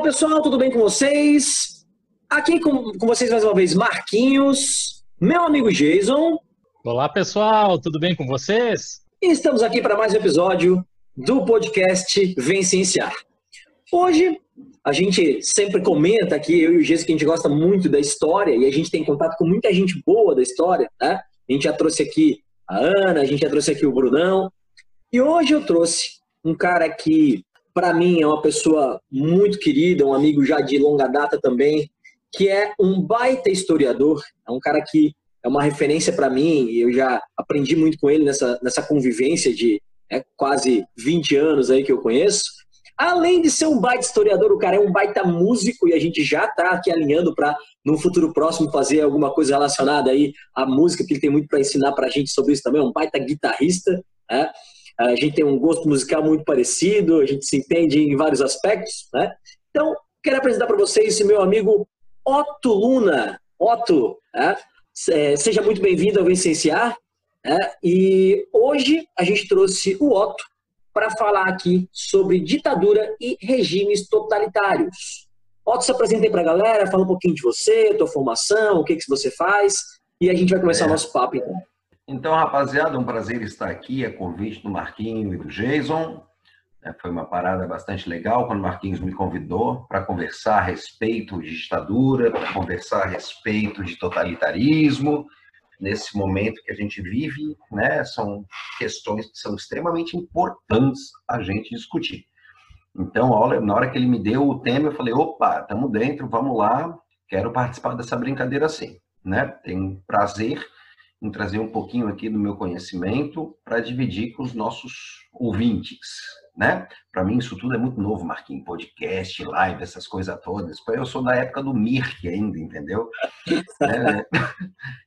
Olá pessoal, tudo bem com vocês? Aqui com, com vocês mais uma vez, Marquinhos, meu amigo Jason. Olá pessoal, tudo bem com vocês? E estamos aqui para mais um episódio do podcast Vencenciar. Hoje a gente sempre comenta aqui, eu e o Jason, que a gente gosta muito da história e a gente tem contato com muita gente boa da história, né? A gente já trouxe aqui a Ana, a gente já trouxe aqui o Brunão. E hoje eu trouxe um cara que para mim é uma pessoa muito querida, um amigo já de longa data também, que é um baita historiador, é um cara que é uma referência para mim, e eu já aprendi muito com ele nessa, nessa convivência de é, quase 20 anos aí que eu conheço. Além de ser um baita historiador, o cara é um baita músico e a gente já está aqui alinhando para, no futuro próximo, fazer alguma coisa relacionada aí à música, que ele tem muito para ensinar para a gente sobre isso também, é um baita guitarrista, né? A gente tem um gosto musical muito parecido, a gente se entende em vários aspectos, né? Então, quero apresentar para vocês esse meu amigo Otto Luna. Otto, né? seja muito bem-vindo ao Vicenciar. Né? E hoje a gente trouxe o Otto para falar aqui sobre ditadura e regimes totalitários. Otto, se apresente para a galera, fala um pouquinho de você, tua formação, o que, que você faz, e a gente vai começar é. o nosso papo então. Então, rapaziada, um prazer estar aqui, é convite do Marquinho e do Jason. É, foi uma parada bastante legal quando o Marquinhos me convidou para conversar a respeito de ditadura, para conversar a respeito de totalitarismo. Nesse momento que a gente vive, né, são questões que são extremamente importantes a gente discutir. Então, olha, na hora que ele me deu o tema, eu falei: opa, estamos dentro, vamos lá, quero participar dessa brincadeira sim. Né? Tenho prazer em trazer um pouquinho aqui do meu conhecimento para dividir com os nossos ouvintes, né? Para mim isso tudo é muito novo, Marquinhos, podcast, live, essas coisas todas. Eu sou da época do Mirk ainda, entendeu? é.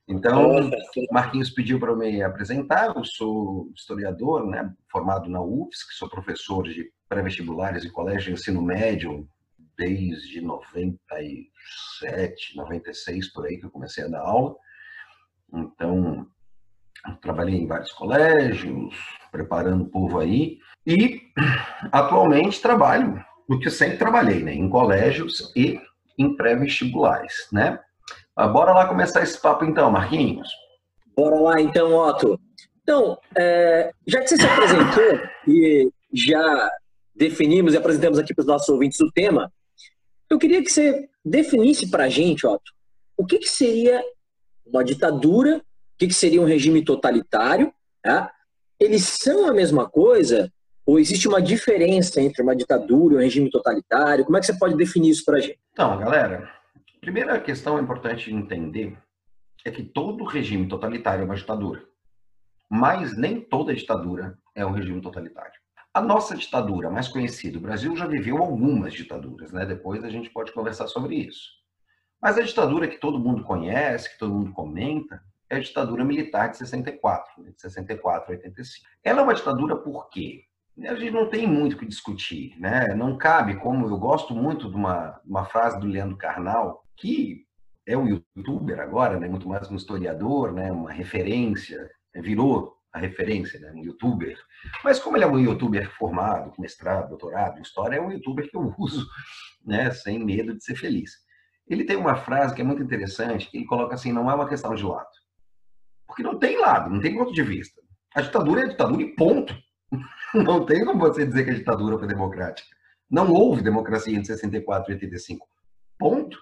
Então, Marquinhos pediu para me apresentar. Eu sou historiador, né? Formado na UFSC, sou professor de pré-vestibulares e colégio de ensino médio desde 97, 96 por aí que eu comecei a dar aula. Então, trabalhei em vários colégios, preparando o povo aí, e atualmente trabalho, o que sempre trabalhei, né, em colégios e em pré-vestibulares, né? Mas bora lá começar esse papo então, Marquinhos. Bora lá então, Otto. Então, é, já que você se apresentou e já definimos e apresentamos aqui para os nossos ouvintes o tema, eu queria que você definisse para a gente, Otto, o que, que seria uma ditadura, o que, que seria um regime totalitário, tá? eles são a mesma coisa ou existe uma diferença entre uma ditadura e um regime totalitário? Como é que você pode definir isso para a gente? Então, galera, a primeira questão importante de entender é que todo regime totalitário é uma ditadura, mas nem toda ditadura é um regime totalitário. A nossa ditadura mais conhecida, o Brasil já viveu algumas ditaduras, né? Depois a gente pode conversar sobre isso. Mas a ditadura que todo mundo conhece, que todo mundo comenta, é a ditadura militar de 64, né, de 64 a 85. Ela é uma ditadura por quê? A gente não tem muito o que discutir, né? Não cabe, como eu gosto muito de uma, uma frase do Leandro Carnal, que é um youtuber agora, né? muito mais um historiador, né? uma referência, virou a referência, né? um youtuber. Mas como ele é um youtuber formado, com mestrado, doutorado história, é um youtuber que eu uso né? sem medo de ser feliz. Ele tem uma frase que é muito interessante, que ele coloca assim, não é uma questão de lado. Porque não tem lado, não tem ponto de vista. A ditadura é a ditadura e ponto. Não tem como você dizer que a ditadura foi democrática. Não houve democracia em 64 e 85. Ponto.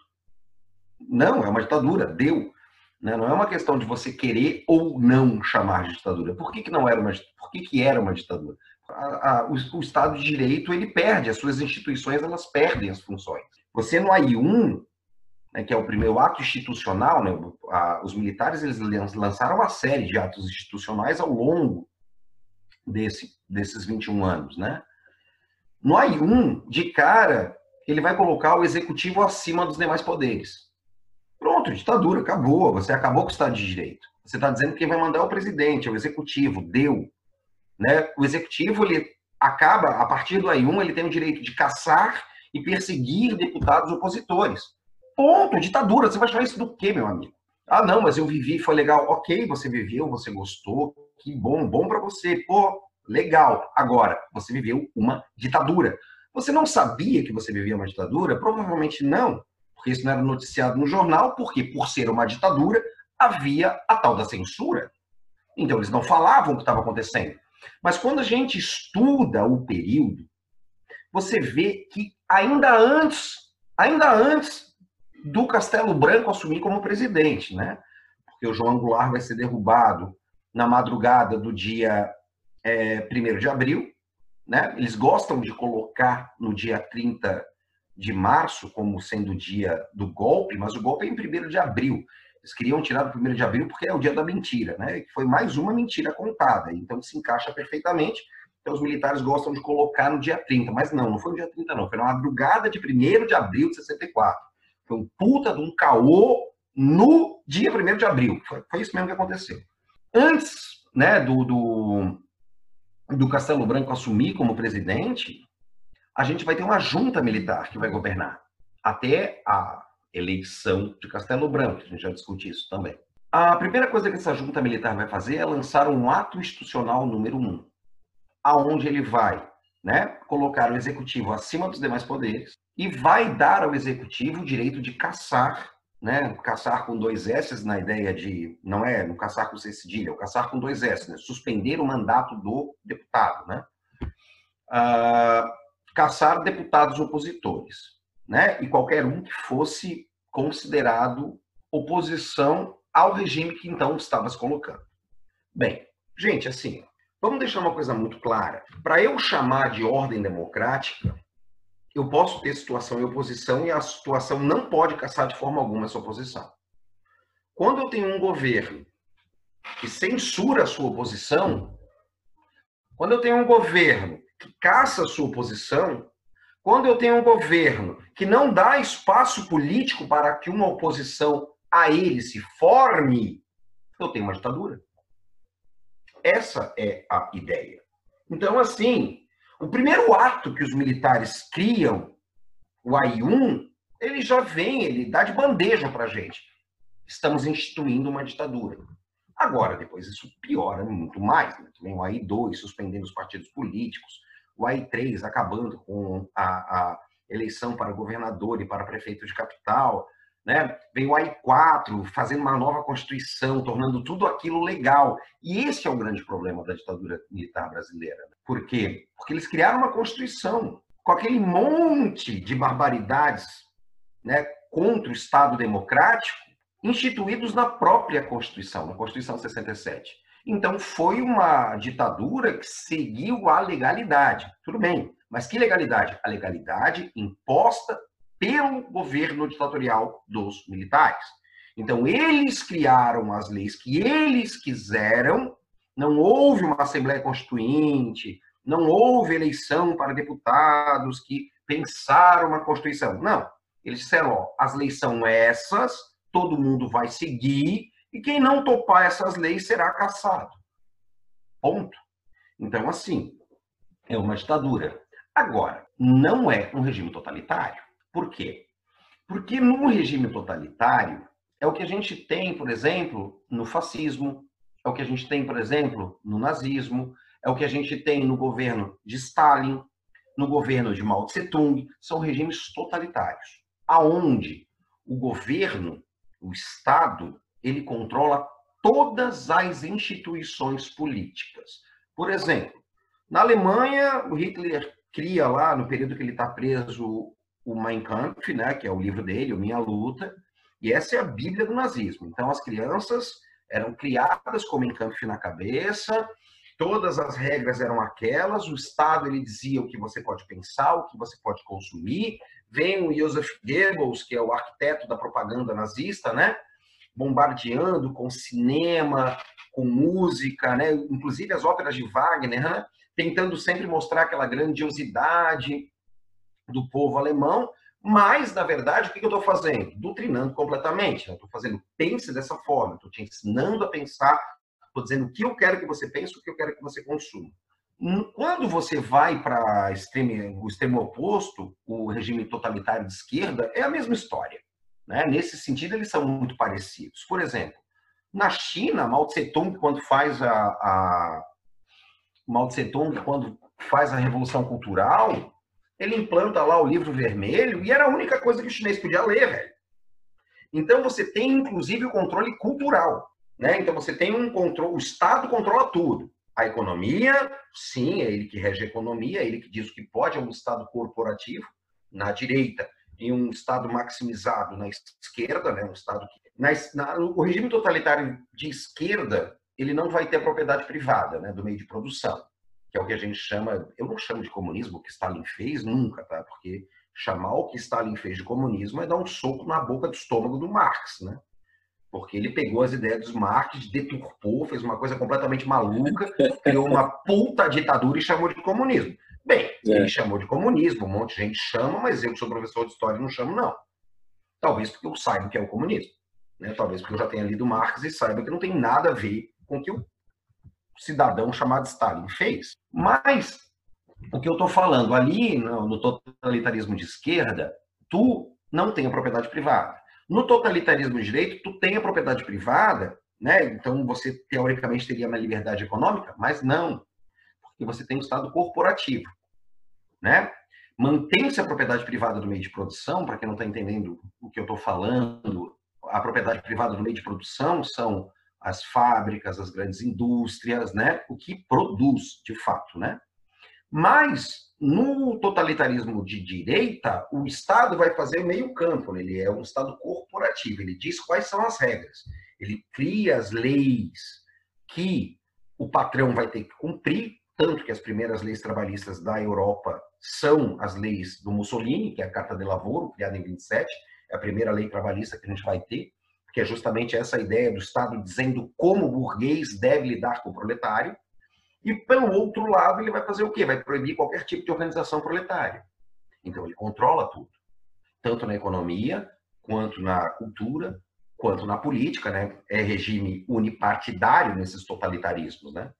Não, é uma ditadura, deu. Né? Não é uma questão de você querer ou não chamar de ditadura. Por que, que não era uma Por que, que era uma ditadura? A, a, o, o, Estado de Direito ele perde, as suas instituições elas perdem as funções. Você no AI1 né, que é o primeiro ato institucional, né, a, os militares eles lançaram uma série de atos institucionais ao longo desse, desses 21 anos. Né? No AI-1, de cara, ele vai colocar o executivo acima dos demais poderes. Pronto, ditadura, acabou. Você acabou com o Estado de Direito. Você está dizendo que quem vai mandar é o presidente, é o executivo, deu. Né? O executivo, ele acaba, a partir do AI-1, ele tem o direito de caçar e perseguir deputados opositores. Ponto, ditadura. Você vai chamar isso do quê, meu amigo? Ah, não, mas eu vivi, foi legal. Ok, você viveu, você gostou, que bom, bom para você. Pô, legal. Agora, você viveu uma ditadura. Você não sabia que você vivia uma ditadura? Provavelmente não, porque isso não era noticiado no jornal, porque por ser uma ditadura havia a tal da censura. Então eles não falavam o que estava acontecendo. Mas quando a gente estuda o período, você vê que ainda antes, ainda antes do Castelo Branco assumir como presidente, né? Porque o João Goulart vai ser derrubado na madrugada do dia é, 1 de abril, né? Eles gostam de colocar no dia 30 de março como sendo o dia do golpe, mas o golpe é em 1 de abril. Eles queriam tirar do 1 de abril porque é o dia da mentira, né? Foi mais uma mentira contada, então se encaixa perfeitamente. Então os militares gostam de colocar no dia 30, mas não, não foi no dia 30 não, foi na madrugada de 1 de abril de 64. Foi um puta de um caô no dia 1 de abril. Foi, foi isso mesmo que aconteceu. Antes né, do, do, do Castelo Branco assumir como presidente, a gente vai ter uma junta militar que vai governar até a eleição de Castelo Branco. A gente já discutiu isso também. A primeira coisa que essa junta militar vai fazer é lançar um ato institucional número um, aonde ele vai né, colocar o executivo acima dos demais poderes e vai dar ao executivo o direito de caçar, né, caçar com dois S na ideia de, não é no caçar com C cedilha, é o caçar com dois S, né, suspender o mandato do deputado, né, uh, caçar deputados opositores, né, e qualquer um que fosse considerado oposição ao regime que então estava se colocando. Bem, gente, assim, vamos deixar uma coisa muito clara. Para eu chamar de ordem democrática, eu posso ter situação e oposição e a situação não pode caçar de forma alguma essa oposição. Quando eu tenho um governo que censura a sua oposição, quando eu tenho um governo que caça a sua oposição, quando eu tenho um governo que não dá espaço político para que uma oposição a ele se forme, eu tenho uma ditadura. Essa é a ideia. Então, assim, o primeiro ato que os militares criam, o AI-1, ele já vem, ele dá de bandeja para a gente. Estamos instituindo uma ditadura. Agora, depois isso piora muito mais. Né? O AI-2 suspendendo os partidos políticos, o AI3 acabando com a, a eleição para governador e para prefeito de capital, né? Vem o AI4 fazendo uma nova constituição, tornando tudo aquilo legal. E esse é o grande problema da ditadura militar brasileira. Por quê? Porque eles criaram uma constituição com aquele monte de barbaridades, né, contra o Estado democrático, instituídos na própria Constituição, na Constituição 67. Então, foi uma ditadura que seguiu a legalidade. Tudo bem, mas que legalidade? A legalidade imposta pelo governo ditatorial dos militares. Então, eles criaram as leis que eles quiseram, não houve uma Assembleia Constituinte, não houve eleição para deputados que pensaram uma Constituição. Não. Eles disseram: ó, as leis são essas, todo mundo vai seguir, e quem não topar essas leis será caçado. Ponto. Então, assim, é uma ditadura. Agora, não é um regime totalitário. Por quê? Porque no regime totalitário é o que a gente tem, por exemplo, no fascismo, é o que a gente tem, por exemplo, no nazismo, é o que a gente tem no governo de Stalin, no governo de Mao Tse Tung, são regimes totalitários, aonde o governo, o Estado, ele controla todas as instituições políticas. Por exemplo, na Alemanha, o Hitler cria lá, no período que ele está preso, o Mein Kampf, né, que é o livro dele, o Minha Luta, e essa é a Bíblia do nazismo. Então, as crianças eram criadas com o Mein Kampf na cabeça, todas as regras eram aquelas, o Estado ele dizia o que você pode pensar, o que você pode consumir. Vem o Joseph Goebbels, que é o arquiteto da propaganda nazista, né? bombardeando com cinema, com música, né? inclusive as óperas de Wagner, né? tentando sempre mostrar aquela grandiosidade do povo alemão, mas, na verdade, o que eu estou fazendo? Doutrinando completamente. Estou fazendo, pense dessa forma, estou te ensinando a pensar, estou dizendo o que eu quero que você pense, o que eu quero que você consuma. Hum, quando você vai para o extremo oposto, o regime totalitário de esquerda, é a mesma história. Né? Nesse sentido, eles são muito parecidos. Por exemplo, na China, Mao Tse-tung, quando faz a, a Mao Tse-tung, quando faz a revolução cultural, ele implanta lá o livro vermelho e era a única coisa que o chinês podia ler, velho. Então você tem inclusive o controle cultural, né? Então você tem um controle, o Estado controla tudo. A economia, sim, é ele que rege a economia, é ele que diz o que pode, é um Estado corporativo na direita e um Estado maximizado na esquerda, né? Um Estado que na, na, o regime totalitário de esquerda ele não vai ter propriedade privada, né? Do meio de produção, que é o que a gente chama, eu não chamo de comunismo o que Stalin fez nunca, tá? Porque chamar o que Stalin fez de comunismo é dar um soco na boca do estômago do Marx, né? Porque ele pegou as ideias dos Marx, deturpou, fez uma coisa completamente maluca, criou uma puta ditadura e chamou de comunismo. Bem, é. ele chamou de comunismo, um monte de gente chama, mas eu que sou professor de história não chamo, não. Talvez porque eu saiba o que é o comunismo. Né? Talvez porque eu já tenha lido Marx e saiba que não tem nada a ver com o que o cidadão chamado Stalin fez. Mas o que eu estou falando ali no, totalitarismo de esquerda, tu não tem a propriedade privada. No totalitarismo de direito, tu tem a propriedade privada, né? Então você teoricamente teria uma liberdade econômica, mas não, porque você tem um estado corporativo, né? Mantém-se a propriedade privada do meio de produção, para quem não está entendendo o que eu estou falando, a propriedade privada do meio de produção são as fábricas, as grandes indústrias, né? O que produz de fato, né? Mas no totalitarismo de direita, o Estado vai fazer meio campo, né? ele é um Estado corporativo, ele diz quais são as regras, ele cria as leis que o patrão vai ter que cumprir, tanto que as primeiras leis trabalhistas da Europa são as leis do Mussolini, que é a Carta de Lavoro, criada em 27, é a primeira lei trabalhista que a gente vai ter, que é justamente essa ideia do Estado dizendo como o burguês deve lidar com o proletário, e, pelo outro lado, ele vai fazer o quê? Vai proibir qualquer tipo de organização proletária. Então, ele controla tudo. Tanto na economia, quanto na cultura, quanto na política, né? É regime unipartidário nesses totalitarismos, né?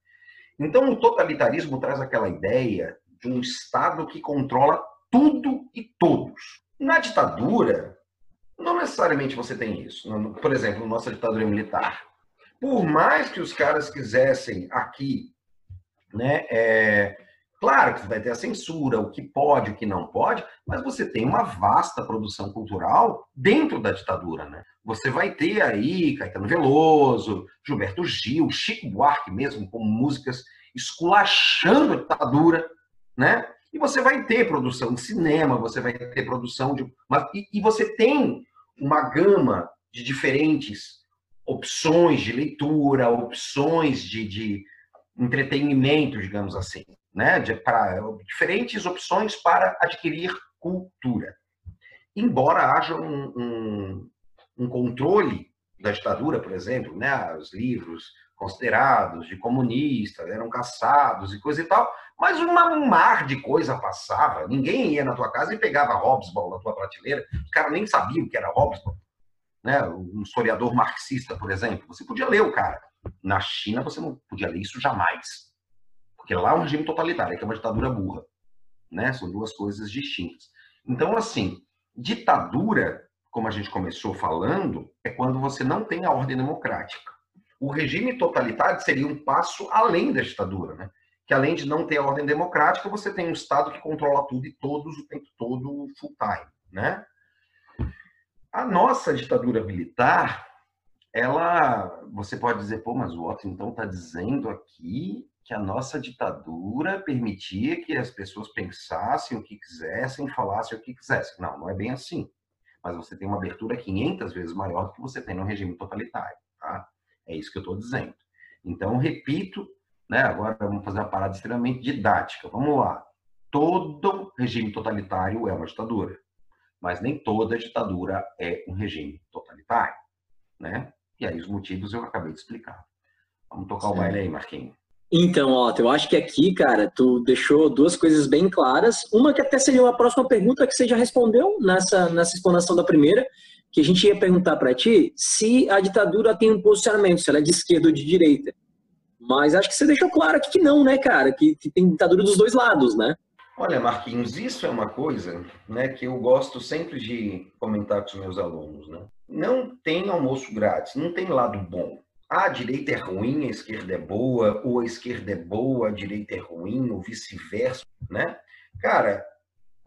Então, o totalitarismo traz aquela ideia de um Estado que controla tudo e todos. Na ditadura, não necessariamente você tem isso. Por exemplo, nossa ditadura militar. Por mais que os caras quisessem aqui né? É, claro que vai ter a censura, o que pode, o que não pode, mas você tem uma vasta produção cultural dentro da ditadura, né? Você vai ter aí Caetano Veloso, Gilberto Gil, Chico Buarque mesmo, com músicas esculachando a ditadura, né? E você vai ter produção de cinema, você vai ter produção de. E, e você tem uma gama de diferentes opções de leitura, opções de, de, entretenimento, digamos assim, né? para diferentes opções para adquirir cultura. Embora haja um, um, um controle da ditadura, por exemplo, né? os livros considerados de comunistas eram caçados e coisa e tal, mas um mar de coisa passava. Ninguém ia na tua casa e pegava Hobsbawm na tua prateleira. Os caras nem sabiam o que era Hobsbawm. Né? Um historiador marxista, por exemplo. Você podia ler o cara. Na China, você não podia ler isso jamais. Porque lá é um regime totalitário, que é uma ditadura burra. Né? São duas coisas distintas. Então, assim, ditadura, como a gente começou falando, é quando você não tem a ordem democrática. O regime totalitário seria um passo além da ditadura, né? Que além de não ter ordem democrática, você tem um Estado que controla tudo e todos o tempo todo full time, né? A nossa ditadura militar, ela, você pode dizer, pô, mas o Otto então está dizendo aqui que a nossa ditadura permitia que as pessoas pensassem o que quisessem, falassem o que quisessem. Não, não é bem assim. Mas você tem uma abertura 500 vezes maior do que você tem no regime totalitário, tá? É isso que eu estou dizendo. Então, repito, né, agora vamos fazer uma parada extremamente didática. Vamos lá. Todo regime totalitário é uma ditadura, mas nem toda ditadura é um regime totalitário, né? E aí os motivos eu acabei de explicar. Vamos tocar Sim. o baile aí, Marquinhos. Então, ó, eu acho que aqui, cara, tu deixou duas coisas bem claras. Uma que até seria uma próxima pergunta que você já respondeu nessa, nessa explanação da primeira, que a gente ia perguntar para ti se a ditadura tem um posicionamento, se ela é de esquerda ou de direita. Mas acho que você deixou claro aqui que não, né, cara? Que, que tem ditadura dos dois lados, né? Olha, Marquinhos, isso é uma coisa né, que eu gosto sempre de comentar com os meus alunos. Né? Não tem almoço grátis, não tem lado bom. Ah, a direita é ruim, a esquerda é boa, ou a esquerda é boa, a direita é ruim, ou vice-versa, né? Cara,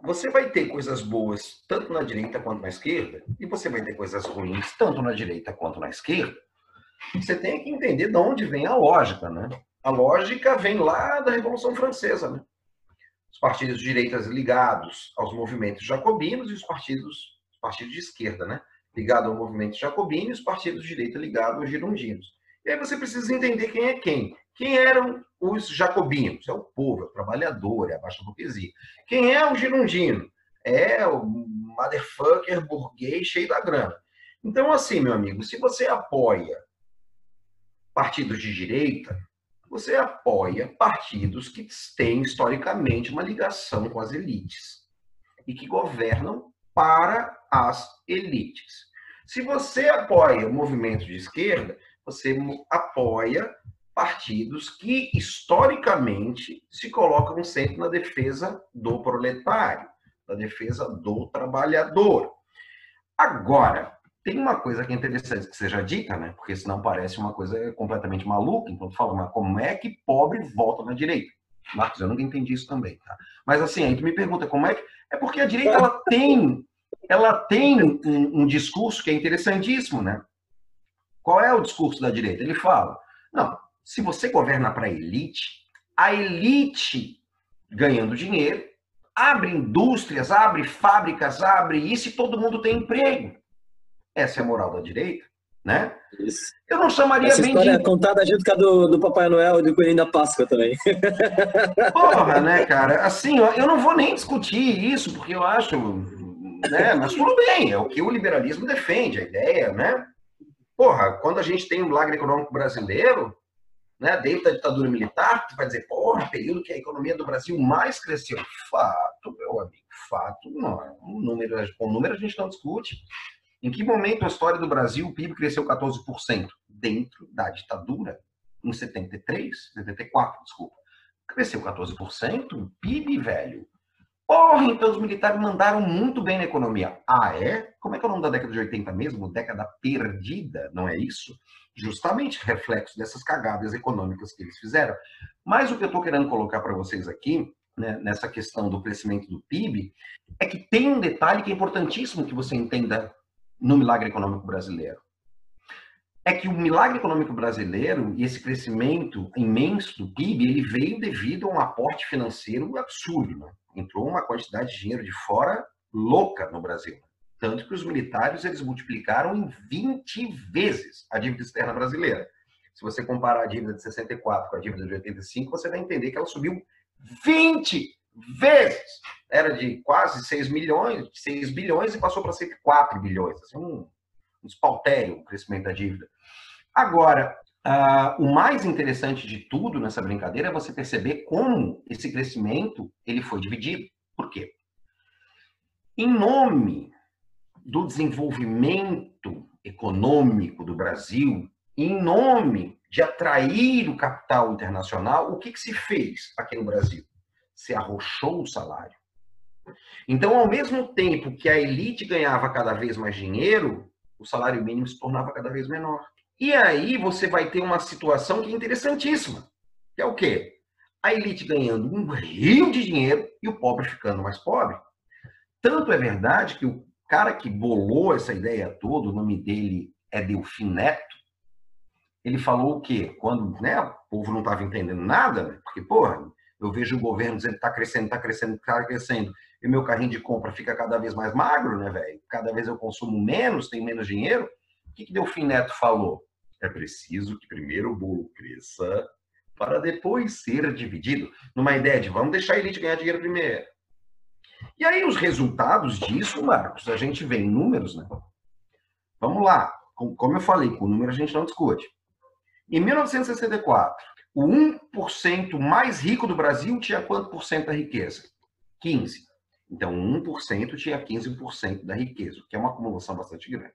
você vai ter coisas boas tanto na direita quanto na esquerda, e você vai ter coisas ruins tanto na direita quanto na esquerda. Você tem que entender de onde vem a lógica, né? A lógica vem lá da Revolução Francesa, né? Os partidos de direitas ligados aos movimentos jacobinos e os partidos, os partidos de esquerda, né? Ligado ao movimento jacobino e os partidos de direita ligados aos girondinos. E aí você precisa entender quem é quem. Quem eram os jacobinos? É o povo, é o trabalhador, é a baixa burguesia. Quem é o girondino? É o motherfucker burguês cheio da grana. Então, assim, meu amigo, se você apoia partidos de direita, você apoia partidos que têm historicamente uma ligação com as elites e que governam para as elites. Se você apoia o movimento de esquerda, você apoia partidos que historicamente se colocam sempre na defesa do proletário, na defesa do trabalhador. Agora, tem uma coisa que é interessante que seja dita, né? Porque senão parece uma coisa completamente maluca. Então, tu fala, mas como é que pobre volta na direita? Marcos, eu nunca entendi isso também, tá? Mas assim, aí tu me pergunta como é que. É porque a direita ela tem, ela tem um, um discurso que é interessantíssimo, né? Qual é o discurso da direita? Ele fala: não, se você governa para a elite, a elite ganhando dinheiro, abre indústrias, abre fábricas, abre isso e todo mundo tem emprego. Essa é a moral da direita, né? Isso. Eu não chamaria Essa bem história de... é contada junto com a do, do Papai Noel e do Coelhinho da Páscoa também. Porra, né, cara? Assim, eu não vou nem discutir isso, porque eu acho, né? Mas tudo bem, é o que o liberalismo defende, a ideia, né? Porra, quando a gente tem um milagre econômico brasileiro, né, dentro da ditadura militar, tu vai dizer, porra, período que a economia do Brasil mais cresceu. Fato, meu amigo, fato, não. Um número, com número a gente não discute. Em que momento a história do Brasil o PIB cresceu 14%? Dentro da ditadura, em 73, 74, desculpa. Cresceu 14%, PIB, velho. Porra, então os militares mandaram muito bem na economia. Ah, é? Como é que é o nome da década de 80 mesmo? Década perdida, não é isso? Justamente reflexo dessas cagadas econômicas que eles fizeram. Mas o que eu estou querendo colocar para vocês aqui, né, nessa questão do crescimento do PIB, é que tem um detalhe que é importantíssimo que você entenda no milagre econômico brasileiro. É que o milagre econômico brasileiro e esse crescimento imenso do PIB, ele veio devido a um aporte financeiro absurdo. Né? Entrou uma quantidade de dinheiro de fora louca no Brasil. Tanto que os militares eles multiplicaram em 20 vezes a dívida externa brasileira. Se você comparar a dívida de 64 com a dívida de 85, você vai entender que ela subiu 20 vezes. Era de quase 6 milhões, 6 bilhões e passou para ser 4 bilhões. Assim, um, um espaltério o crescimento da dívida. Agora, uh, o mais interessante de tudo nessa brincadeira é você perceber como esse crescimento ele foi dividido. Por quê? Em nome do desenvolvimento econômico do Brasil, em nome de atrair o capital internacional, o que, que se fez aqui no Brasil? Se arrochou o salário. Então, ao mesmo tempo que a elite ganhava cada vez mais dinheiro, o salário mínimo se tornava cada vez menor. E aí você vai ter uma situação que é interessantíssima, que é o quê? A elite ganhando um rio de dinheiro e o pobre ficando mais pobre. Tanto é verdade que o cara que bolou essa ideia toda, o nome dele é Delfim Neto, ele falou o quê? Quando né, o povo não estava entendendo nada, né? porque, porra, eu vejo o governo dizendo que está crescendo, está crescendo, está crescendo, e meu carrinho de compra fica cada vez mais magro, né, velho? Cada vez eu consumo menos, tenho menos dinheiro. O que, que Delfim Neto falou? É preciso que primeiro o bolo cresça para depois ser dividido. Numa ideia de vamos deixar a elite ganhar dinheiro primeiro. E aí os resultados disso, Marcos, a gente vê em números, né? Vamos lá. Como eu falei, com número a gente não discute. Em 1964, o 1% mais rico do Brasil tinha quanto por cento da riqueza? 15. Então, 1% tinha 15% da riqueza, que é uma acumulação bastante grande.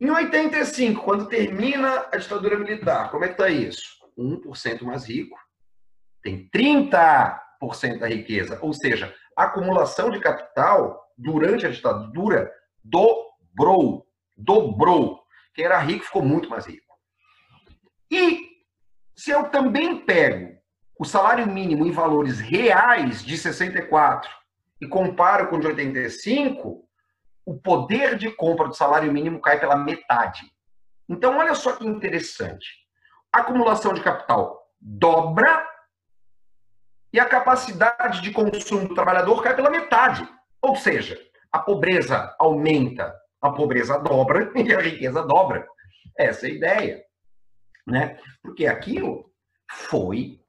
Em 85, quando termina a ditadura militar, como é que está isso? 1% mais rico tem 30% da riqueza, ou seja, a acumulação de capital durante a ditadura dobrou, dobrou. Quem era rico ficou muito mais rico. E se eu também pego o salário mínimo em valores reais de 64 e comparo com o de 85, o poder de compra do salário mínimo cai pela metade. Então, olha só que interessante. A acumulação de capital dobra e a capacidade de consumo do trabalhador cai pela metade. Ou seja, a pobreza aumenta, a pobreza dobra e a riqueza dobra. Essa é a ideia. Né? Porque aquilo foi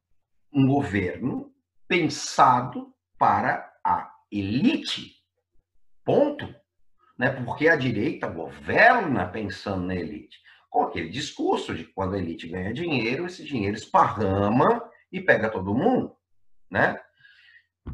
um governo pensado para a elite. Ponto. Né? Porque a direita governa pensando na elite. Com aquele discurso de quando a elite ganha dinheiro, esse dinheiro esparrama e pega todo mundo. Né?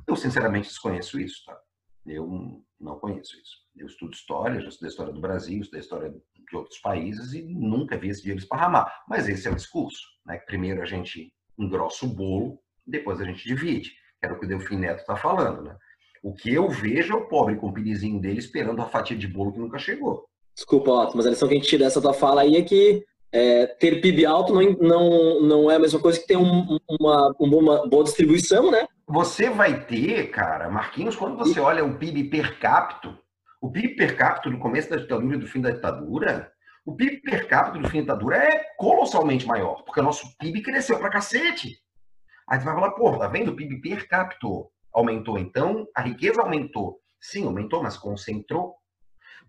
Eu, sinceramente, desconheço isso. Tá? Eu não conheço isso. Eu estudo história, já estudei história do Brasil, estudei história de outros países e nunca vi esse dinheiro esparramar. Mas esse é o discurso. Né? Primeiro a gente engrossa o bolo, depois a gente divide. Era o que o Delfim Neto está falando. Né? O que eu vejo é o pobre com o pirizinho dele esperando a fatia de bolo que nunca chegou. Desculpa, Otto, mas a lição que a gente tira dessa tua fala aí é que é, ter PIB alto não, não, não é a mesma coisa que ter um, uma, uma boa distribuição, né? Você vai ter, cara, Marquinhos, quando você olha o PIB per capita, o PIB per capita do começo da ditadura e do fim da ditadura, o PIB per capita do fim da ditadura é colossalmente maior, porque o nosso PIB cresceu pra cacete. Aí você vai falar, pô, tá vendo? O PIB per capita aumentou, então a riqueza aumentou. Sim, aumentou, mas concentrou.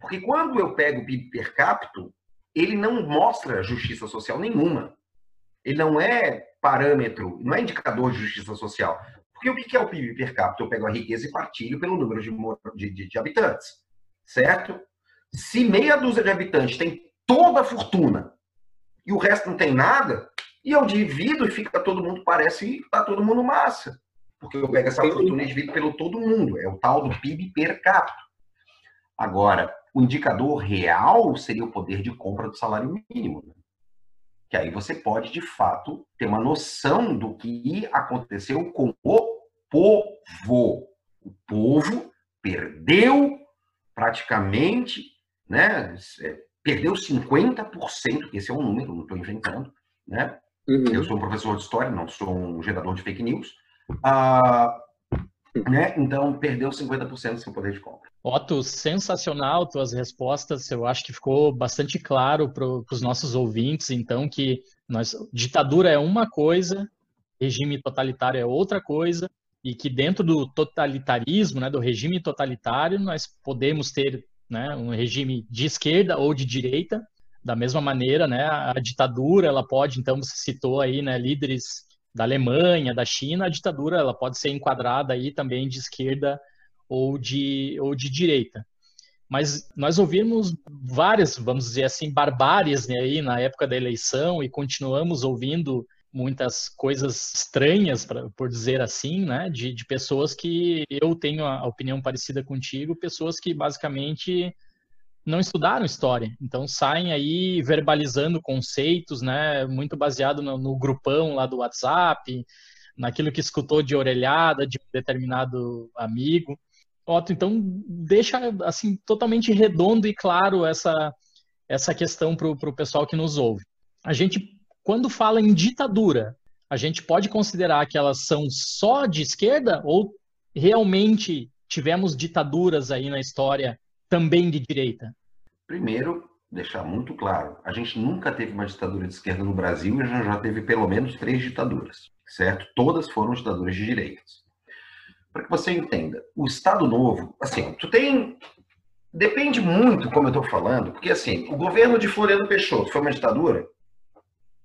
Porque quando eu pego o PIB per capita, ele não mostra justiça social nenhuma. Ele não é parâmetro, não é indicador de justiça social. Porque o que é o PIB per capita? Eu pego a riqueza e partilho pelo número de, de, de habitantes, certo? Se meia dúzia de habitantes tem toda a fortuna e o resto não tem nada, e eu divido e fica todo mundo, parece que tá todo mundo massa. Porque eu pego essa fortuna e divido pelo todo mundo. É o tal do PIB per capita. Agora, o indicador real seria o poder de compra do salário mínimo. Né? Que aí você pode, de fato, ter uma noção do que aconteceu com o povo. O povo perdeu praticamente, né? É, perdeu 50%, esse é um número, não estou inventando, né? Uhum. Eu sou um professor de história, não sou um gerador de fake news. Ah, né? Então, perdeu 50% do seu poder de compra. Otto, sensacional tuas respostas. Eu acho que ficou bastante claro para os nossos ouvintes, então, que nós, ditadura é uma coisa, regime totalitário é outra coisa, e que dentro do totalitarismo, né, do regime totalitário, nós podemos ter né, um regime de esquerda ou de direita, da mesma maneira, né, a ditadura, ela pode, então, você citou aí, né, líderes da Alemanha, da China, a ditadura ela pode ser enquadrada aí também de esquerda ou de, ou de direita. Mas nós ouvimos várias, vamos dizer assim, barbáries né, aí na época da eleição e continuamos ouvindo muitas coisas estranhas, pra, por dizer assim, né, de, de pessoas que eu tenho a opinião parecida contigo, pessoas que basicamente não estudaram história, então saem aí verbalizando conceitos, né, muito baseado no, no grupão lá do WhatsApp, naquilo que escutou de orelhada de um determinado amigo. Otto, então deixa assim totalmente redondo e claro essa essa questão para o pessoal que nos ouve. A gente, quando fala em ditadura, a gente pode considerar que elas são só de esquerda ou realmente tivemos ditaduras aí na história também de direita? Primeiro, deixar muito claro, a gente nunca teve uma ditadura de esquerda no Brasil e já, já teve pelo menos três ditaduras, certo? Todas foram ditaduras de direitas. Para que você entenda, o Estado Novo, assim, tu tem depende muito, como eu estou falando, porque assim, o governo de Floriano Peixoto foi uma ditadura?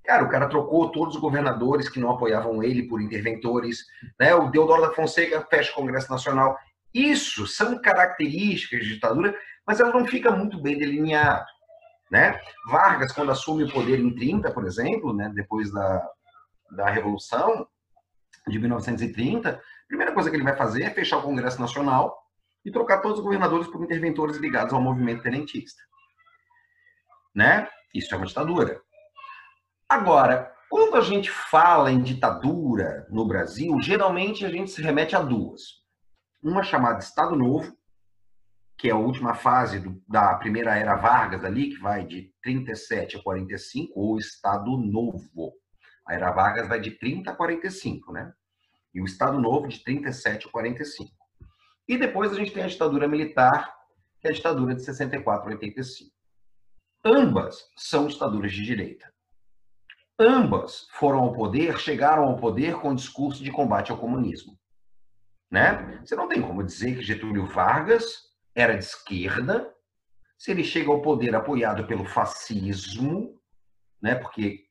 Cara, o cara trocou todos os governadores que não apoiavam ele por interventores, né? O Deodoro da Fonseca fecha o Congresso Nacional. Isso são características de ditadura, mas elas não ficam muito bem delineado, né? Vargas, quando assume o poder em 30, por exemplo, né, depois da, da Revolução de 1930, a primeira coisa que ele vai fazer é fechar o Congresso Nacional e trocar todos os governadores por interventores ligados ao movimento tenentista. Né? Isso é uma ditadura. Agora, quando a gente fala em ditadura no Brasil, geralmente a gente se remete a duas uma chamada Estado Novo, que é a última fase do, da primeira era Vargas ali, que vai de 37 a 45, ou Estado Novo. A era Vargas vai de 30 a 45, né? E o Estado Novo de 37 a 45. E depois a gente tem a ditadura militar, que é a ditadura de 64 a 85. Ambas são ditaduras de direita. Ambas foram ao poder, chegaram ao poder com discurso de combate ao comunismo. Né? Você não tem como dizer que Getúlio Vargas era de esquerda se ele chega ao poder apoiado pelo fascismo, né? porque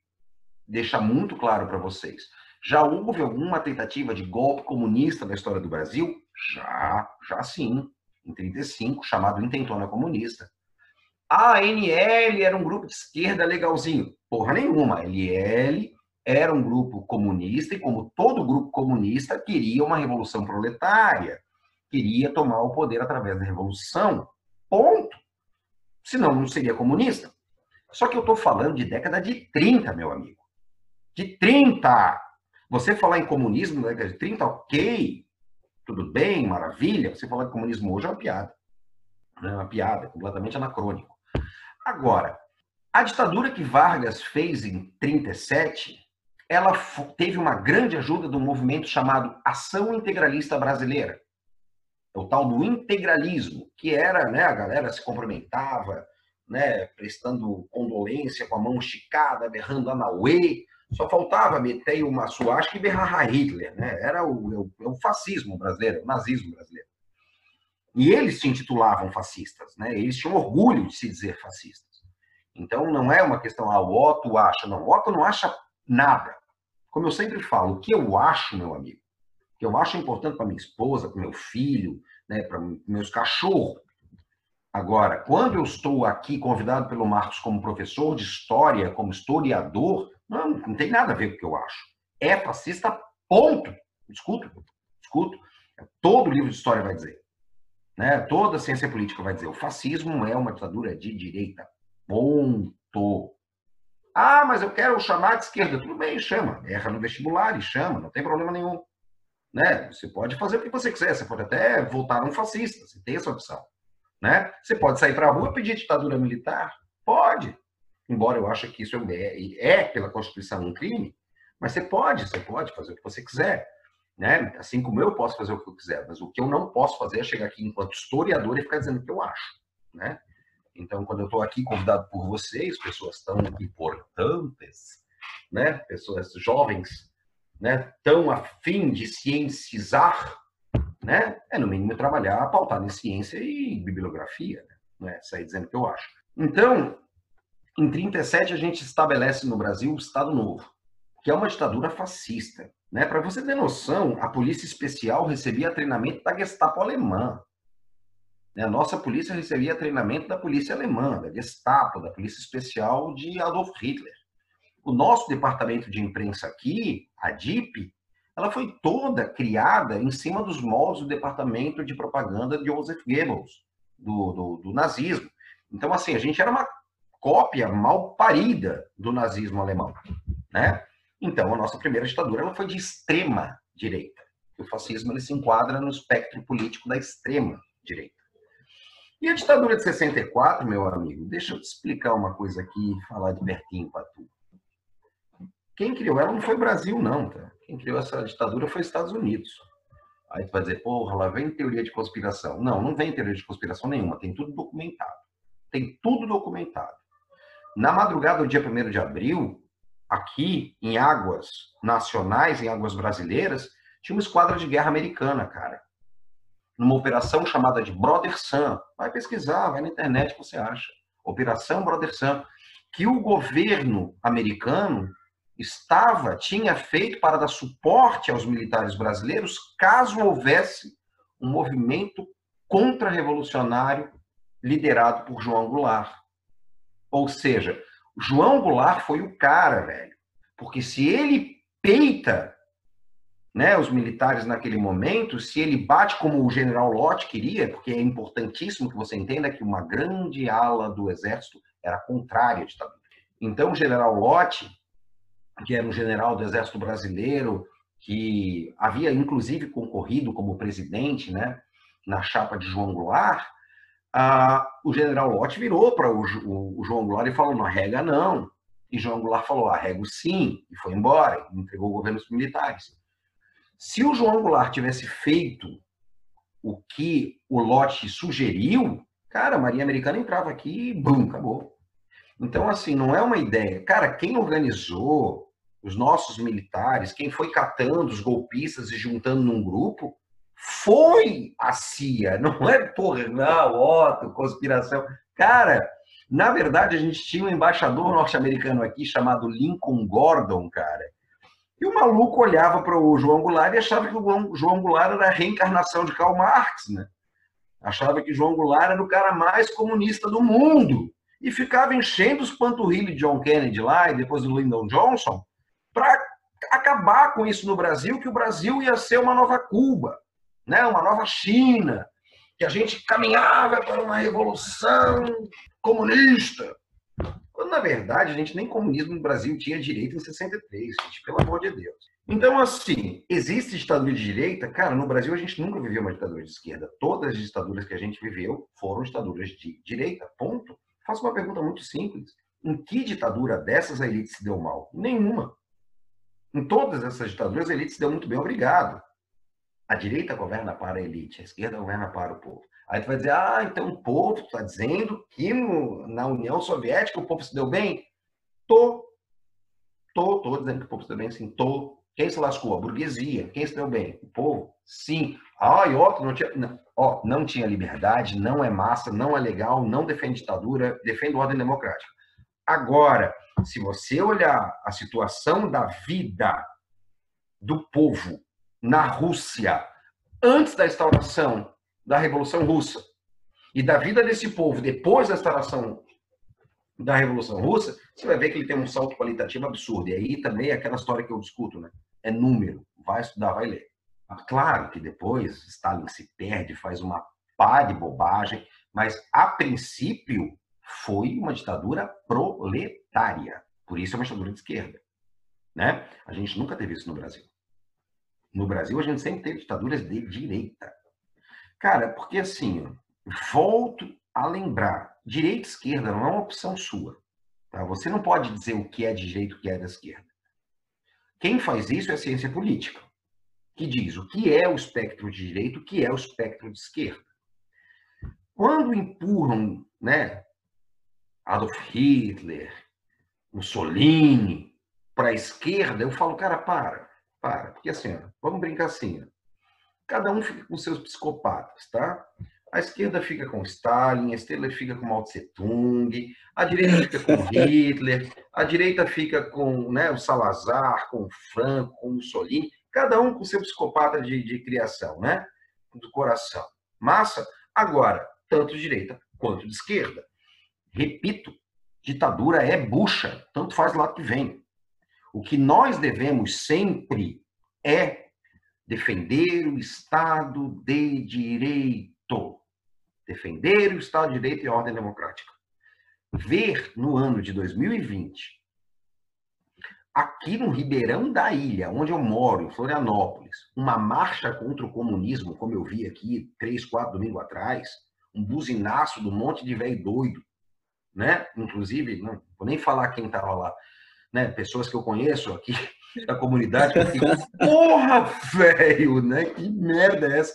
deixa muito claro para vocês. Já houve alguma tentativa de golpe comunista na história do Brasil? Já, já sim. Em 35, chamado Intentona Comunista. A ANL era um grupo de esquerda legalzinho. Porra nenhuma. A ANL era um grupo comunista e, como todo grupo comunista, queria uma revolução proletária. Queria tomar o poder através da revolução. Ponto. Senão não seria comunista. Só que eu estou falando de década de 30, meu amigo. De 30! Você falar em comunismo na década de 30, ok. Tudo bem, maravilha. Você falar de comunismo hoje é uma piada. É uma piada, completamente anacrônico. Agora, a ditadura que Vargas fez em 37, ela teve uma grande ajuda do movimento chamado Ação Integralista Brasileira. É o tal do integralismo, que era, né, a galera se cumprimentava, né, prestando condolência com a mão esticada, berrando Anauê, só faltava meter uma suástica e berrar Hitler, né? Era o, o, o fascismo brasileiro, o nazismo brasileiro. E eles se intitulavam fascistas, né? Eles tinham orgulho de se dizer fascistas. Então não é uma questão, ah, o Otto acha. Não, o Otto não acha nada. Como eu sempre falo, o que eu acho, meu amigo, o que eu acho importante para minha esposa, para meu filho, né, para meus cachorros. Agora, quando eu estou aqui convidado pelo Marcos como professor de história, como historiador, não, não tem nada a ver com o que eu acho. É fascista, ponto. Escuto, escuto. Todo livro de história vai dizer. Né? Toda ciência política vai dizer, o fascismo é uma ditadura de direita. Ponto. Ah, mas eu quero chamar de esquerda. Tudo bem, chama. Erra no vestibular e chama, não tem problema nenhum. Né? Você pode fazer o que você quiser, você pode até voltar um fascista, você tem essa opção. Né? Você pode sair para a rua pedir ditadura militar? Pode. Embora eu ache que isso é, é, pela Constituição, um crime, mas você pode, você pode fazer o que você quiser. Né? Assim como eu posso fazer o que eu quiser, mas o que eu não posso fazer é chegar aqui enquanto historiador e ficar dizendo o que eu acho. Né? Então, quando eu estou aqui convidado por vocês, pessoas tão importantes, né? pessoas jovens, né? tão afim de ciencizar, né? é no mínimo trabalhar pautado em ciência e bibliografia, né? sair dizendo o que eu acho. Então, em 37 a gente estabelece no Brasil o Estado Novo, que é uma ditadura fascista. Né? Para você ter noção, a polícia especial recebia treinamento da Gestapo alemã. Né? A nossa polícia recebia treinamento da polícia alemã, da Gestapo, da polícia especial de Adolf Hitler. O nosso departamento de imprensa aqui, a DIP, ela foi toda criada em cima dos moldes do departamento de propaganda de Joseph Goebbels, do, do, do nazismo. Então, assim, a gente era uma cópia mal parida do nazismo alemão, né? Então, a nossa primeira ditadura ela foi de extrema direita. O fascismo ele se enquadra no espectro político da extrema direita. E a ditadura de 64, meu amigo, deixa eu te explicar uma coisa aqui, falar de pertinho para tu. Quem criou ela não foi o Brasil, não, tá? Quem criou essa ditadura foi os Estados Unidos. Aí tu vai dizer, porra, lá vem teoria de conspiração. Não, não vem teoria de conspiração nenhuma, tem tudo documentado. Tem tudo documentado. Na madrugada do dia 1 de abril, aqui em águas nacionais, em águas brasileiras, tinha uma esquadra de guerra americana, cara. Numa operação chamada de Brother Sun. Vai pesquisar, vai na internet que você acha. Operação Brother Sun. Que o governo americano estava, tinha feito para dar suporte aos militares brasileiros caso houvesse um movimento contra-revolucionário liderado por João Goulart. Ou seja, João Goulart foi o cara, velho. Porque se ele peita né, os militares naquele momento, se ele bate como o general Lott queria, porque é importantíssimo que você entenda que uma grande ala do exército era contrária à ditadura. Então, o general Lott, que era um general do exército brasileiro, que havia inclusive concorrido como presidente né, na chapa de João Goulart, ah, o general Lott virou para o, o, o, João Goulart e falou: não arrega não. E João Goulart falou: arrego sim, e foi embora, entregou o governo militares. Se o João Goulart tivesse feito o que o lote sugeriu, cara, a Marinha Americana entrava aqui e bum, acabou. Então, assim, não é uma ideia. Cara, quem organizou os nossos militares, quem foi catando os golpistas e juntando num grupo, foi a CIA, não é não, Otto, conspiração. Cara, na verdade, a gente tinha um embaixador norte-americano aqui chamado Lincoln Gordon, cara. E o maluco olhava para o João Goulart e achava que o João Goulart era a reencarnação de Karl Marx, né? Achava que João Goulart era o cara mais comunista do mundo. E ficava enchendo os panturrilhos de John Kennedy lá e depois do Lyndon Johnson para acabar com isso no Brasil, que o Brasil ia ser uma nova Cuba, né? uma nova China, que a gente caminhava para uma revolução comunista. Quando, na verdade, a gente nem comunismo no Brasil tinha direito em 63, gente, pelo amor de Deus. Então, assim, existe ditadura de direita? Cara, no Brasil a gente nunca viveu uma ditadura de esquerda. Todas as ditaduras que a gente viveu foram ditaduras de direita, ponto. Faço uma pergunta muito simples. Em que ditadura dessas a elite se deu mal? Nenhuma. Em todas essas ditaduras a elite se deu muito bem, obrigado. A direita governa para a elite, a esquerda governa para o povo. Aí tu vai dizer, ah, então o povo está dizendo que no, na União Soviética o povo se deu bem? Tô. Tô, tô dizendo que o povo se deu bem, sim, tô. Quem se lascou? A burguesia. Quem se deu bem? O povo? Sim. Ah, e outro, não tinha, não, ó, não tinha liberdade, não é massa, não é legal, não defende ditadura, defende ordem democrática. Agora, se você olhar a situação da vida do povo na Rússia antes da instauração da Revolução Russa e da vida desse povo depois da instalação da Revolução Russa, você vai ver que ele tem um salto qualitativo absurdo. E aí também é aquela história que eu discuto, né? É número. Vai estudar, vai ler. Claro que depois Stalin se perde, faz uma pá de bobagem, mas a princípio foi uma ditadura proletária. Por isso é uma ditadura de esquerda. Né? A gente nunca teve isso no Brasil. No Brasil, a gente sempre teve ditaduras de direita. Cara, porque assim, volto a lembrar, direita e esquerda não é uma opção sua. Tá? Você não pode dizer o que é de direita e o que é da esquerda. Quem faz isso é a ciência política, que diz o que é o espectro de direita o que é o espectro de esquerda. Quando empurram né, Adolf Hitler, Mussolini para a esquerda, eu falo, cara, para, para. Porque assim, ó, vamos brincar assim. Ó. Cada um fica com seus psicopatas, tá? A esquerda fica com Stalin, a esquerda fica com Mao Tse Tung, a direita fica com Hitler, a direita fica com né, o Salazar, com o Franco, com o Mussolini, cada um com seu psicopata de, de criação, né? Do coração. Massa? Agora, tanto de direita quanto de esquerda. Repito, ditadura é bucha, tanto faz lá que vem. O que nós devemos sempre é defender o Estado de Direito. Defender o Estado de Direito e a ordem democrática. Ver no ano de 2020, aqui no Ribeirão da Ilha, onde eu moro, em Florianópolis, uma marcha contra o comunismo, como eu vi aqui três, quatro domingos atrás, um buzinaço do monte de velho doido, né? Inclusive, não vou nem falar quem estava lá, né? Pessoas que eu conheço aqui da comunidade, que fico, porra, velho, né? Que merda é essa?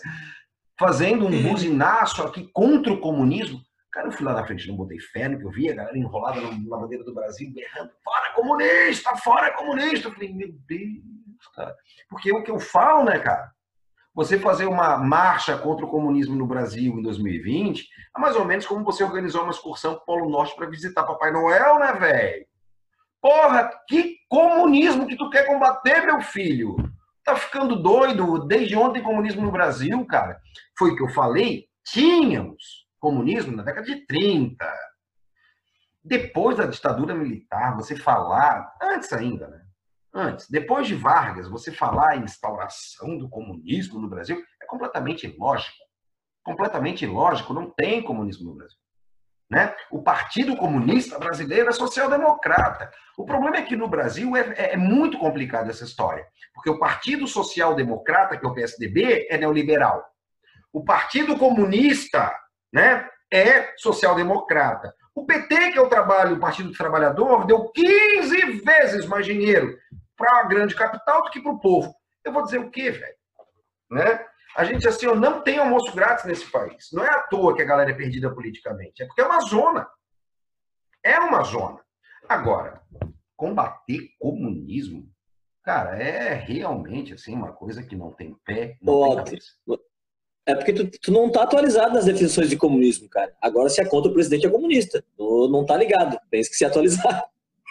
Fazendo um buzinaço aqui contra o comunismo. Cara, eu fui lá na frente, não botei fé no que eu vi, a galera enrolada na bandeira do Brasil, berrando, fora comunista, fora comunista. Eu falei, meu Deus, cara. Porque o que eu falo, né, cara? Você fazer uma marcha contra o comunismo no Brasil em 2020 é mais ou menos como você organizou uma excursão para o Polo Norte para visitar Papai Noel, né, velho? Porra, que comunismo que tu quer combater, meu filho? Tá ficando doido? Desde ontem comunismo no Brasil, cara. Foi o que eu falei. Tínhamos comunismo na década de 30. Depois da ditadura militar, você falar, antes ainda, né? Antes, depois de Vargas, você falar em instauração do comunismo no Brasil é completamente ilógico. Completamente ilógico, não tem comunismo no Brasil. Né? O Partido Comunista Brasileiro é social-democrata. O problema é que no Brasil é, é, é muito complicado essa história, porque o Partido Social Democrata, que é o PSDB, é neoliberal. O Partido Comunista né, é social-democrata. O PT, que é o trabalho, o Partido do Trabalhador, deu 15 vezes mais dinheiro para a grande capital do que para o povo. Eu vou dizer o quê, velho? Né? A gente assim, ó, não tem almoço grátis nesse país. Não é à toa que a galera é perdida politicamente. É porque é uma zona. É uma zona. Agora, combater comunismo, cara, é realmente assim uma coisa que não tem pé, não tem É porque tu, tu, não tá atualizado nas definições de comunismo, cara. Agora, se é contra o presidente, é comunista. Tu não tá ligado. Tem que se atualizar.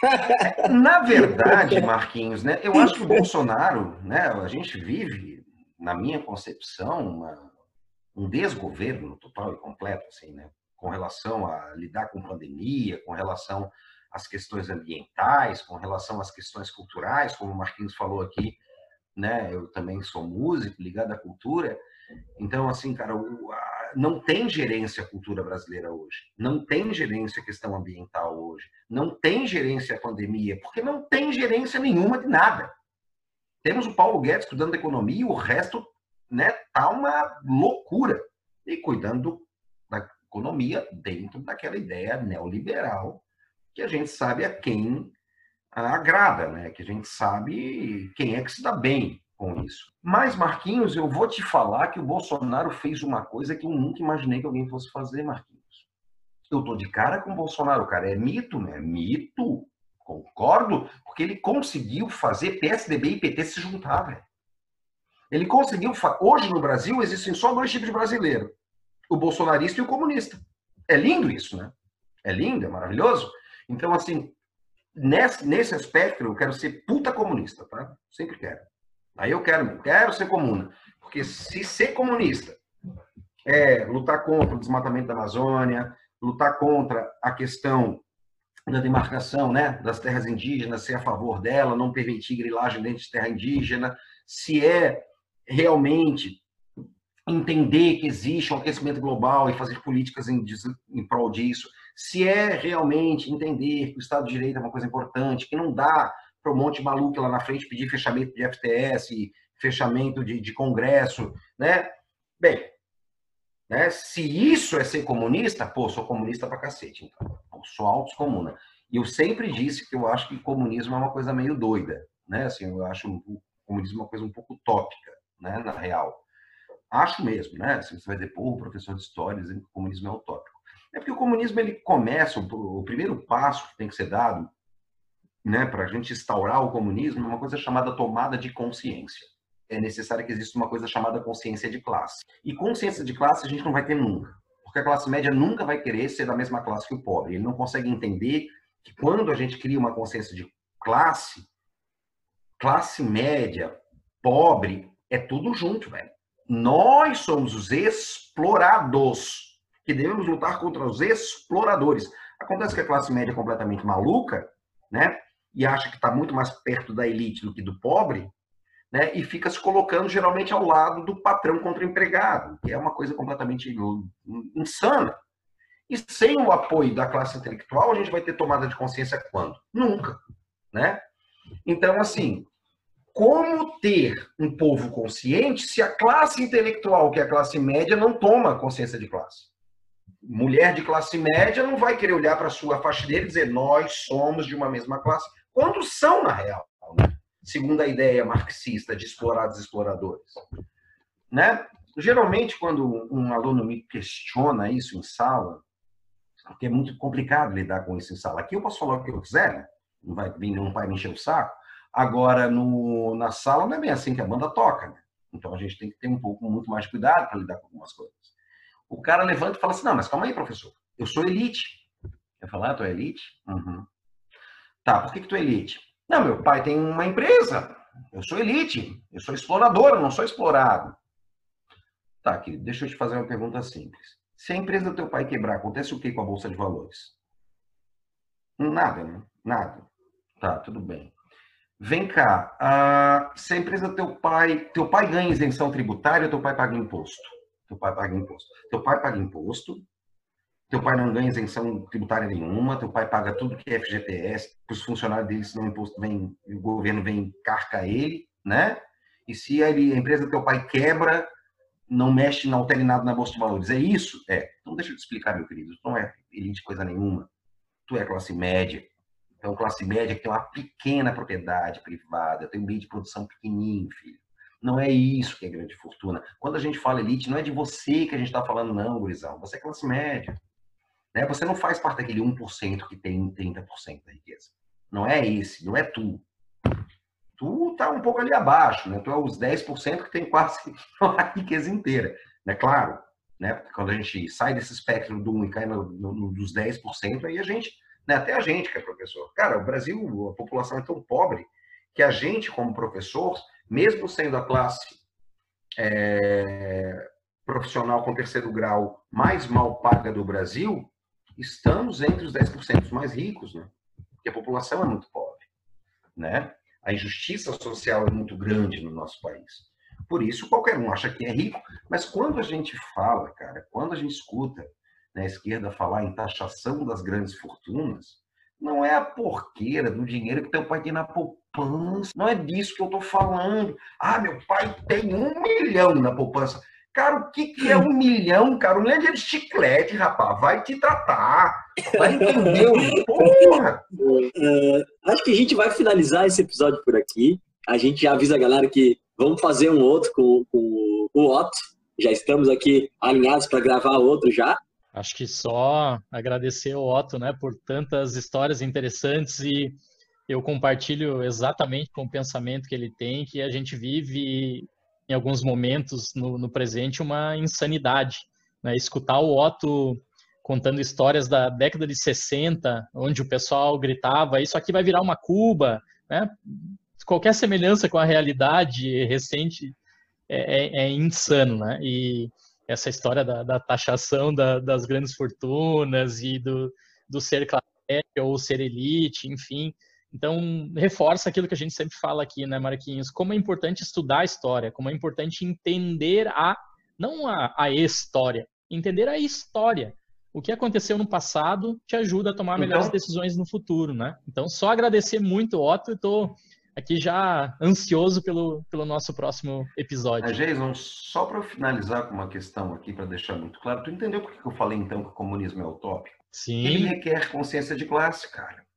Na verdade, Marquinhos, né? Eu acho que o Bolsonaro, né? A gente vive, na minha concepção, uma, um desgoverno total e completo, assim, né? Com relação a lidar com pandemia, com relação às questões ambientais, com relação às questões culturais, como o Marquinhos falou aqui, né? Eu também sou músico ligado à cultura. Então, assim, cara, o, a, não tem gerência cultura brasileira hoje. Não tem gerência questão ambiental hoje. Não tem gerência pandemia, porque não tem gerência nenhuma de nada. Temos o Paulo Guedes cuidando da economia e o resto, né, tá uma loucura. E cuidando da economia dentro daquela ideia neoliberal que a gente sabe a quem agrada, né? Que a gente sabe quem é que se dá bem com isso. Mas, Marquinhos, eu vou te falar que o Bolsonaro fez uma coisa que eu nunca imaginei que alguém fosse fazer, Marquinhos. Eu tô de cara com o Bolsonaro, cara. É mito, né? Mito. Concordo, porque ele conseguiu fazer PSDB e PT se juntar, velho. Ele conseguiu. Hoje no Brasil existem só dois tipos de brasileiro: o bolsonarista e o comunista. É lindo isso, né? É lindo, é maravilhoso. Então, assim, nesse, nesse aspecto, eu quero ser puta comunista, tá? Sempre quero. Aí eu quero, quero ser comuna. Porque se ser comunista é lutar contra o desmatamento da Amazônia, lutar contra a questão da demarcação né, das terras indígenas, ser a favor dela, não permitir grilagem dentro de terra indígena, se é realmente entender que existe um aquecimento global e fazer políticas em, em prol disso, se é realmente entender que o Estado de Direito é uma coisa importante, que não dá para um monte de maluco lá na frente pedir fechamento de FTS, fechamento de, de Congresso, né? Bem, né? se isso é ser comunista, pô, sou comunista pra cacete, então. Sou autos comuna. E eu sempre disse que eu acho que comunismo é uma coisa meio doida, né? Assim, eu acho o comunismo uma coisa um pouco utópica, né? Na real. Acho mesmo, né? Se você vai dizer, pô, o professor de história dizendo que o comunismo é utópico. É porque o comunismo, ele começa, o primeiro passo que tem que ser dado né, para a gente instaurar o comunismo, é uma coisa chamada tomada de consciência. É necessário que exista uma coisa chamada consciência de classe. E consciência de classe a gente não vai ter nunca, porque a classe média nunca vai querer ser da mesma classe que o pobre. Ele não consegue entender que quando a gente cria uma consciência de classe, classe média, pobre, é tudo junto, velho. Nós somos os explorados, que devemos lutar contra os exploradores. Acontece que a classe média é completamente maluca, né? e acha que está muito mais perto da elite do que do pobre, né? E fica se colocando geralmente ao lado do patrão contra o empregado, que é uma coisa completamente insana. E sem o apoio da classe intelectual, a gente vai ter tomada de consciência quando? Nunca, né? Então, assim, como ter um povo consciente se a classe intelectual, que é a classe média, não toma consciência de classe? Mulher de classe média não vai querer olhar para sua faxineira e dizer nós somos de uma mesma classe quando são, na real? Segundo a ideia marxista de explorados exploradores. Né? Geralmente, quando um aluno me questiona isso em sala, porque é muito complicado lidar com isso em sala. Aqui eu posso falar o que eu quiser, né? não vai não vai me encher o saco. Agora, no, na sala não é bem assim que a banda toca, né? Então a gente tem que ter um pouco muito mais cuidado para lidar com algumas coisas. O cara levanta e fala assim: não, mas calma aí, professor, eu sou elite. Eu falo, ah, tu é elite? Uhum. Tá, por que, que tu é elite? Não, meu pai tem uma empresa. Eu sou elite. Eu sou explorador, não sou explorado. Tá, querido, deixa eu te fazer uma pergunta simples. Se a empresa do teu pai quebrar, acontece o que com a Bolsa de Valores? Nada, né? Nada. Tá, tudo bem. Vem cá, uh, se a empresa do teu pai, teu pai ganha isenção tributária, teu pai paga imposto. Teu pai paga imposto. Teu pai paga imposto, teu pai não ganha isenção tributária nenhuma, teu pai paga tudo que é FGTS, os funcionários dele, se não imposto vem, o governo vem carca ele, né? E se a empresa do teu pai quebra, não mexe, não altera nada na bolsa de valores. É isso? É. Então deixa eu te explicar, meu querido. Tu não é elite coisa nenhuma. Tu é classe média. Então, classe média que tem uma pequena propriedade privada, tem um meio de produção pequenininho, filho. Não é isso que é grande fortuna. Quando a gente fala elite, não é de você que a gente está falando, não, gurizão. Você é classe média. Né? Você não faz parte daquele 1% que tem 30% da riqueza. Não é esse, não é tu. Tu tá um pouco ali abaixo, né? Tu é os 10% que tem quase a riqueza inteira. Né? Claro, né? Porque quando a gente sai desse espectro do 1 e cai no, no, no, dos 10%, aí a gente, né? até a gente que é professor. Cara, o Brasil, a população é tão pobre que a gente, como professor, mesmo sendo a classe é, profissional com terceiro grau mais mal paga do Brasil, estamos entre os 10% mais ricos, né? Porque a população é muito pobre, né? A injustiça social é muito grande no nosso país. Por isso, qualquer um acha que é rico, mas quando a gente fala, cara, quando a gente escuta né, a esquerda falar em taxação das grandes fortunas, não é a porqueira do dinheiro que teu pai tem na poupança. Não é disso que eu tô falando. Ah, meu pai tem um milhão na poupança. Cara, o que, que é um milhão, cara? Um milhão de chiclete, rapaz. Vai te tratar. Vai entender. Porra! Uh, acho que a gente vai finalizar esse episódio por aqui. A gente já avisa a galera que vamos fazer um outro com, com o Otto. Já estamos aqui alinhados para gravar outro já. Acho que só agradecer ao Otto, né, por tantas histórias interessantes e eu compartilho exatamente com o pensamento que ele tem, que a gente vive em alguns momentos no, no presente uma insanidade. Né? Escutar o Otto contando histórias da década de 60, onde o pessoal gritava: Isso aqui vai virar uma Cuba. Né? Qualquer semelhança com a realidade recente é, é, é insano. Né? E essa história da, da taxação da, das grandes fortunas e do, do ser classe ou ser elite, enfim. Então, reforça aquilo que a gente sempre fala aqui, né, Marquinhos? Como é importante estudar a história, como é importante entender a, não a, a história, entender a história. O que aconteceu no passado te ajuda a tomar então, melhores decisões no futuro, né? Então, só agradecer muito, Otto, e estou aqui já ansioso pelo, pelo nosso próximo episódio. É, Jason, só para finalizar com uma questão aqui, para deixar muito claro, tu entendeu por que eu falei então que o comunismo é utópico? Sim. Ele requer consciência de classe, cara.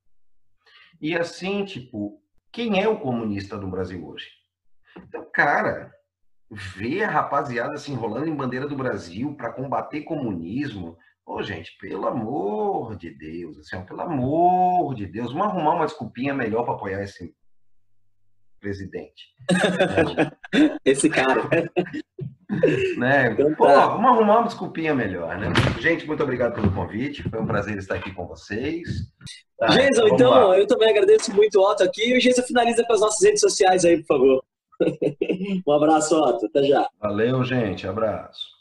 E assim, tipo, quem é o comunista no Brasil hoje? Então, cara, ver a rapaziada se enrolando em bandeira do Brasil para combater comunismo. Ô, gente, pelo amor de Deus, assim, pelo amor de Deus, vamos arrumar uma desculpinha melhor para apoiar esse presidente. Esse cara. Né? Então, Pô, tá. vamos arrumar uma desculpinha melhor, né? Gente, muito obrigado pelo convite. Foi um prazer estar aqui com vocês. Tá, Geisa, então, lá. eu também agradeço muito o Otto aqui. E o Geisa finaliza com as nossas redes sociais aí, por favor. um abraço, Otto. Até já. Valeu, gente. Abraço.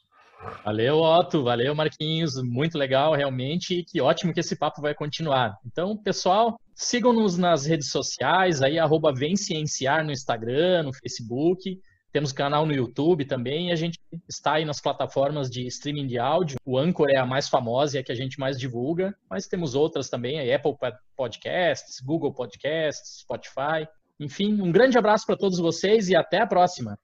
Valeu, Otto. Valeu, Marquinhos. Muito legal, realmente. E que ótimo que esse papo vai continuar. Então, pessoal, sigam-nos nas redes sociais, aí, arroba Vencienciar no Instagram, no Facebook. Temos canal no YouTube também e a gente está aí nas plataformas de streaming de áudio. O Anchor é a mais famosa e é a que a gente mais divulga, mas temos outras também, a Apple Podcasts, Google Podcasts, Spotify. Enfim, um grande abraço para todos vocês e até a próxima.